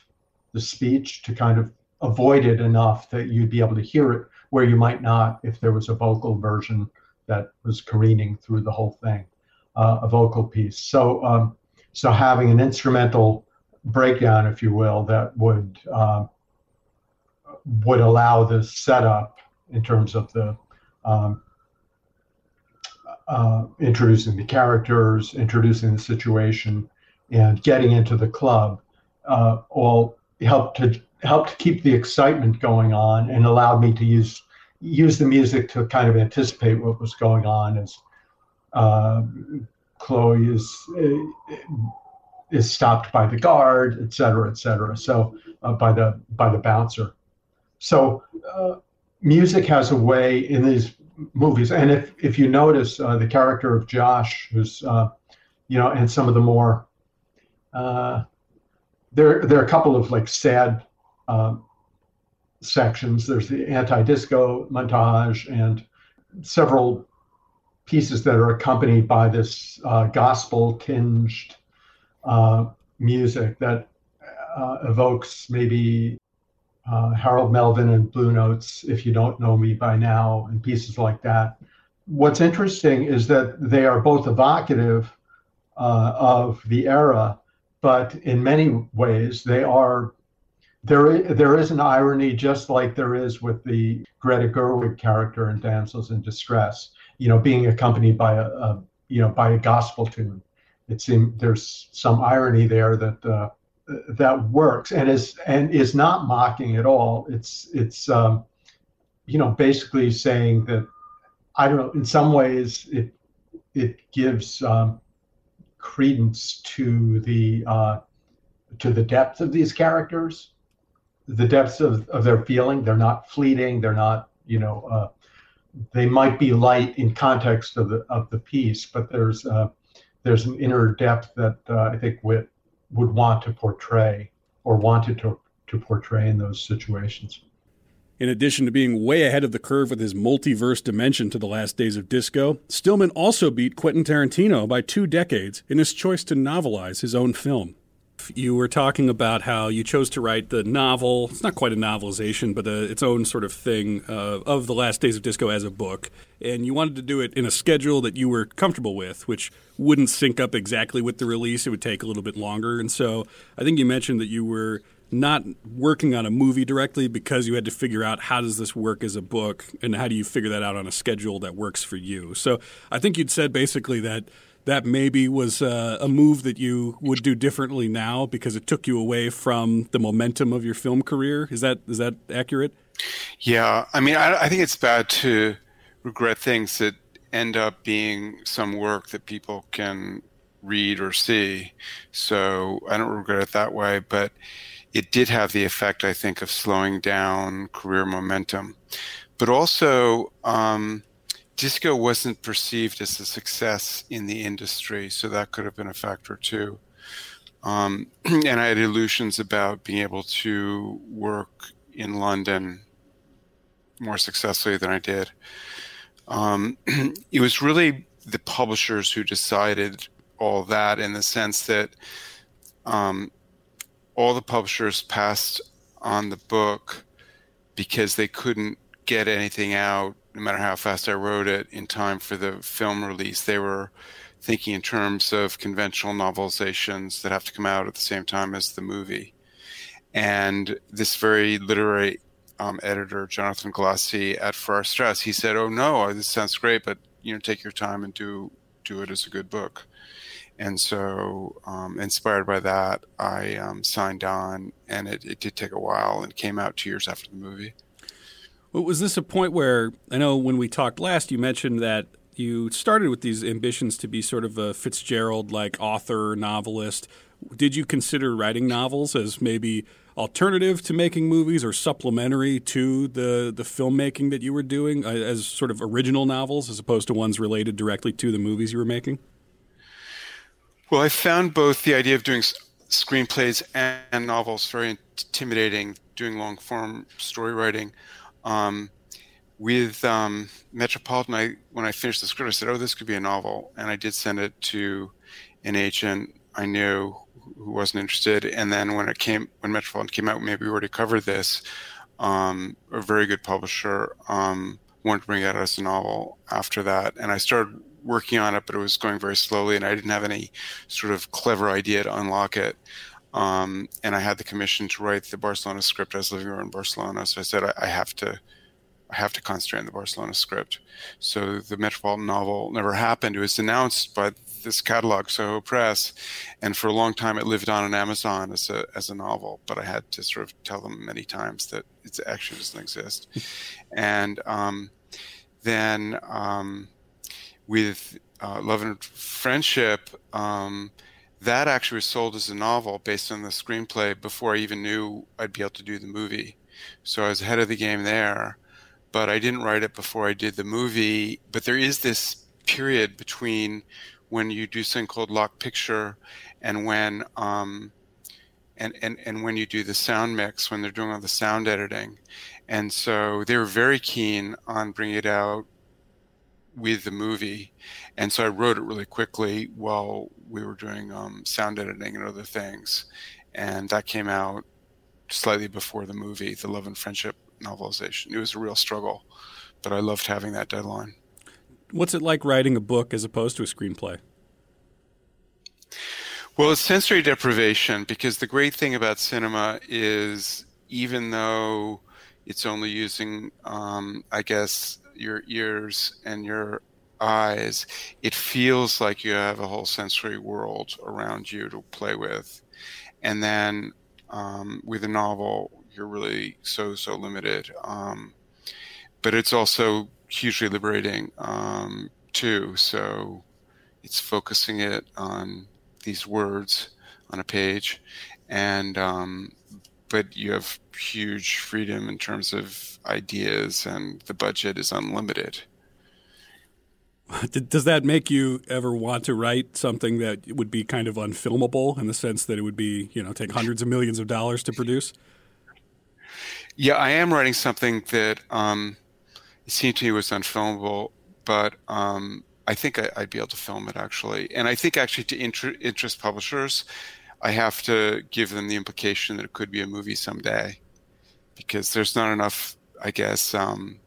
the speech to kind of avoid it enough that you'd be able to hear it where you might not if there was a vocal version that was careening through the whole thing, uh, a vocal piece. So, um, so having an instrumental breakdown, if you will, that would uh, would allow the setup in terms of the um, uh, introducing the characters, introducing the situation, and getting into the club, uh, all helped to helped to keep the excitement going on and allowed me to use use the music to kind of anticipate what was going on as uh, Chloe is uh, is stopped by the guard, et cetera, et cetera. So uh, by the by the bouncer. So uh, music has a way in these movies, and if if you notice uh, the character of Josh, who's uh, you know, and some of the more there there are a couple of like sad sections. There's the anti-disco montage and several pieces that are accompanied by this uh, gospel tinged uh, music that uh, evokes maybe uh, Harold Melvin and Blue Notes, if you don't know me by now, and pieces like that. What's interesting is that they are both evocative uh, of the era, but in many ways they are there there is an irony just like there is with the Greta Gerwig character in Damsels in Distress, you know, being accompanied by a, a you know by a gospel tune. It seems there's some irony there that uh, that works and is and is not mocking at all. It's it's um, you know basically saying that I don't know. In some ways, it it gives um, credence to the uh, to the depth of these characters the depths of, of their feeling. They're not fleeting. They're not, you know, uh, they might be light in context of the of the piece, but there's uh, there's an inner depth that uh, I think Whit would want to portray or wanted to to portray in those situations. In addition to being way ahead of the curve with his multiverse dimension to the last days of disco, Stillman also beat Quentin Tarantino by two decades in his choice to novelize his own film. You were talking about how you chose to write the novel. It's not quite a novelization, but a, its own sort of thing uh, of The Last Days of Disco as a book. And you wanted to do it in a schedule that you were comfortable with, which wouldn't sync up exactly with the release. It would take a little bit longer. And so I think you mentioned that you were not working on a movie directly because you had to figure out how does this work as a book and how do you figure that out on a schedule that works for you. So I think you'd said basically that – that maybe was uh, a move that you would do differently now because it took you away from the momentum of your film career. Is that is that accurate? Yeah, I mean, I, I think it's bad to regret things that end up being some work that people can read or see. So I don't regret it that way, but it did have the effect, I think, of slowing down career momentum. But also, um, disco wasn't perceived as a success in the industry, so that could have been a factor too. Um, and I had illusions about being able to work in London more successfully than I did. Um, it was really the publishers who decided all that in the sense that um, all the publishers passed on the book because they couldn't get anything out no matter how fast I wrote it, in time for the film release. They were thinking in terms of conventional novelizations that have to come out at the same time as the movie. And this very literary um, editor, Jonathan Galassi at Farrar Straus, he said, "Oh no, this sounds great, but you know, take your time and do do it as a good book." And so, um, inspired by that, I um, signed on, and it, it did take a while, and came out two years after the movie. Was this a point where I know when we talked last, you mentioned that you started with these ambitions to be sort of a Fitzgerald like author, novelist. Did you consider writing novels as maybe alternative to making movies or supplementary to the the filmmaking that you were doing uh, as sort of original novels as opposed to ones related directly to the movies you were making? Well, I found both the idea of doing screenplays and novels very intimidating, doing long form story writing. Um, with um, Metropolitan, I, when I finished the script, I said, "Oh, this could be a novel," and I did send it to an agent I knew who wasn't interested. And then when it came, when Metropolitan came out, maybe we already covered this. Um, a very good publisher um, wanted to bring it out as a novel after that, and I started working on it, but it was going very slowly, and I didn't have any sort of clever idea to unlock it. Um, and I had the commission to write the Barcelona script. I was living around Barcelona, so I said I, I have to, I have to concentrate on the Barcelona script. So the Metropolitan novel never happened. It was announced by this catalog, Soho Press, and for a long time it lived on on Amazon as a as a novel. But I had to sort of tell them many times that it actually doesn't exist. and um, then um, with uh, Love and Friendship, um, that actually was sold as a novel based on the screenplay before I even knew I'd be able to do the movie. So I was ahead of the game there, but I didn't write it before I did the movie. But there is this period between when you do something called lock picture and when um, and, and, and when you do the sound mix when they're doing all the sound editing and so they were very keen on bringing it out with the movie and so i wrote it really quickly while we were doing um, sound editing and other things and that came out slightly before the movie the love and friendship novelization it was a real struggle but i loved having that deadline What's it like writing a book as opposed to a screenplay? Well, it's sensory deprivation because the great thing about cinema is even though it's only using, um, I guess, your ears and your eyes, it feels like you have a whole sensory world around you to play with. And then um, with a novel, you're really so, so limited. Um, but it's also hugely liberating um, too. So it's focusing it on these words on a page, and um, but you have huge freedom in terms of ideas, and the budget is unlimited. Does that make you ever want to write something that would be kind of unfilmable in the sense that it would be, you know, take hundreds of millions of dollars to produce? Yeah, I am writing something that um, it seemed to me was unfilmable, but um, I think I, would be able to film it actually. And I think actually to inter- interest publishers, I have to give them the implication that it could be a movie someday, because there's not enough, I guess, um,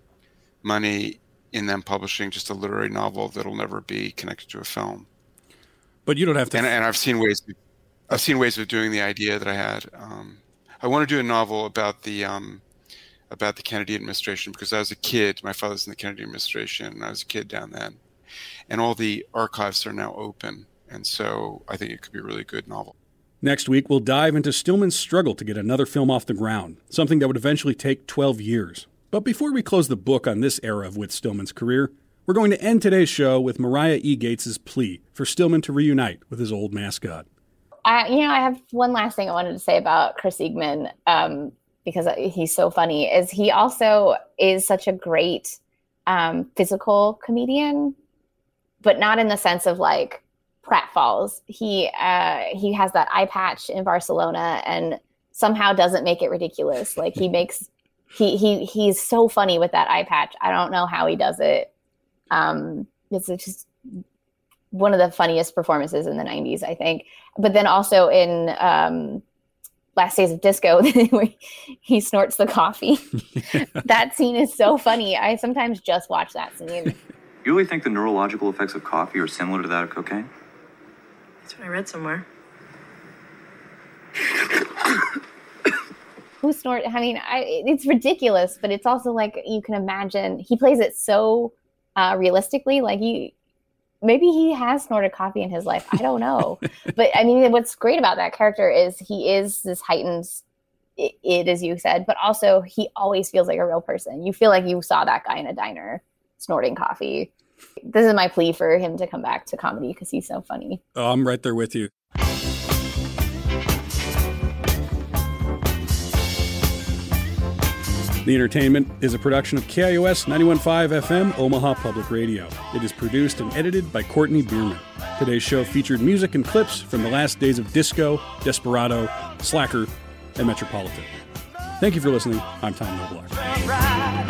money in them publishing just a literary novel that'll never be connected to a film. But you don't have to. And, and I've seen ways. I've seen ways of doing the idea that I had. Um, I want to do a novel about the um, about the Kennedy administration because I was a kid. My father's in the Kennedy administration, and I was a kid down then. And all the archives are now open, and so I think it could be a really good novel. Next week, we'll dive into Stillman's struggle to get another film off the ground, something that would eventually take 12 years. But before we close the book on this era of Whit Stillman's career, we're going to end today's show with Marya E. Gates's plea for Stillman to reunite with his old mascot. Uh, you know, I have one last thing I wanted to say about Chris Eigeman. Um, because he's so funny is he also is such a great um, physical comedian, but not in the sense of like pratfalls. He uh, he has that eye patch in Barcelona and somehow doesn't make it ridiculous. Like he makes he he he's so funny with that eye patch. I don't know how he does it. Um, it's just one of the funniest performances in the 90s, I think. But then also in um, Last Days of Disco, he snorts the coffee. that scene is so funny. I sometimes just watch that scene. You really think the neurological effects of coffee are similar to that of cocaine? That's what I read somewhere. Who snort? I mean, I, it's ridiculous, but it's also like you can imagine. He plays it so uh, realistically. Like you, maybe he has snorted coffee in his life. I don't know. but I mean, what's great about that character is he is this heightened it, it, as you said, but also he always feels like a real person. You feel like you saw that guy in a diner snorting coffee. This is my plea for him to come back to comedy because he's so funny. Oh, I'm right there with you. The Entertainment is a production of KIOS 915 FM, Omaha Public Radio. It is produced and edited by Courtney Bierman. Today's show featured music and clips from the last days of disco, Desperado, Slacker, and Metropolitan. Thank you for listening. I'm Tom Knobloch.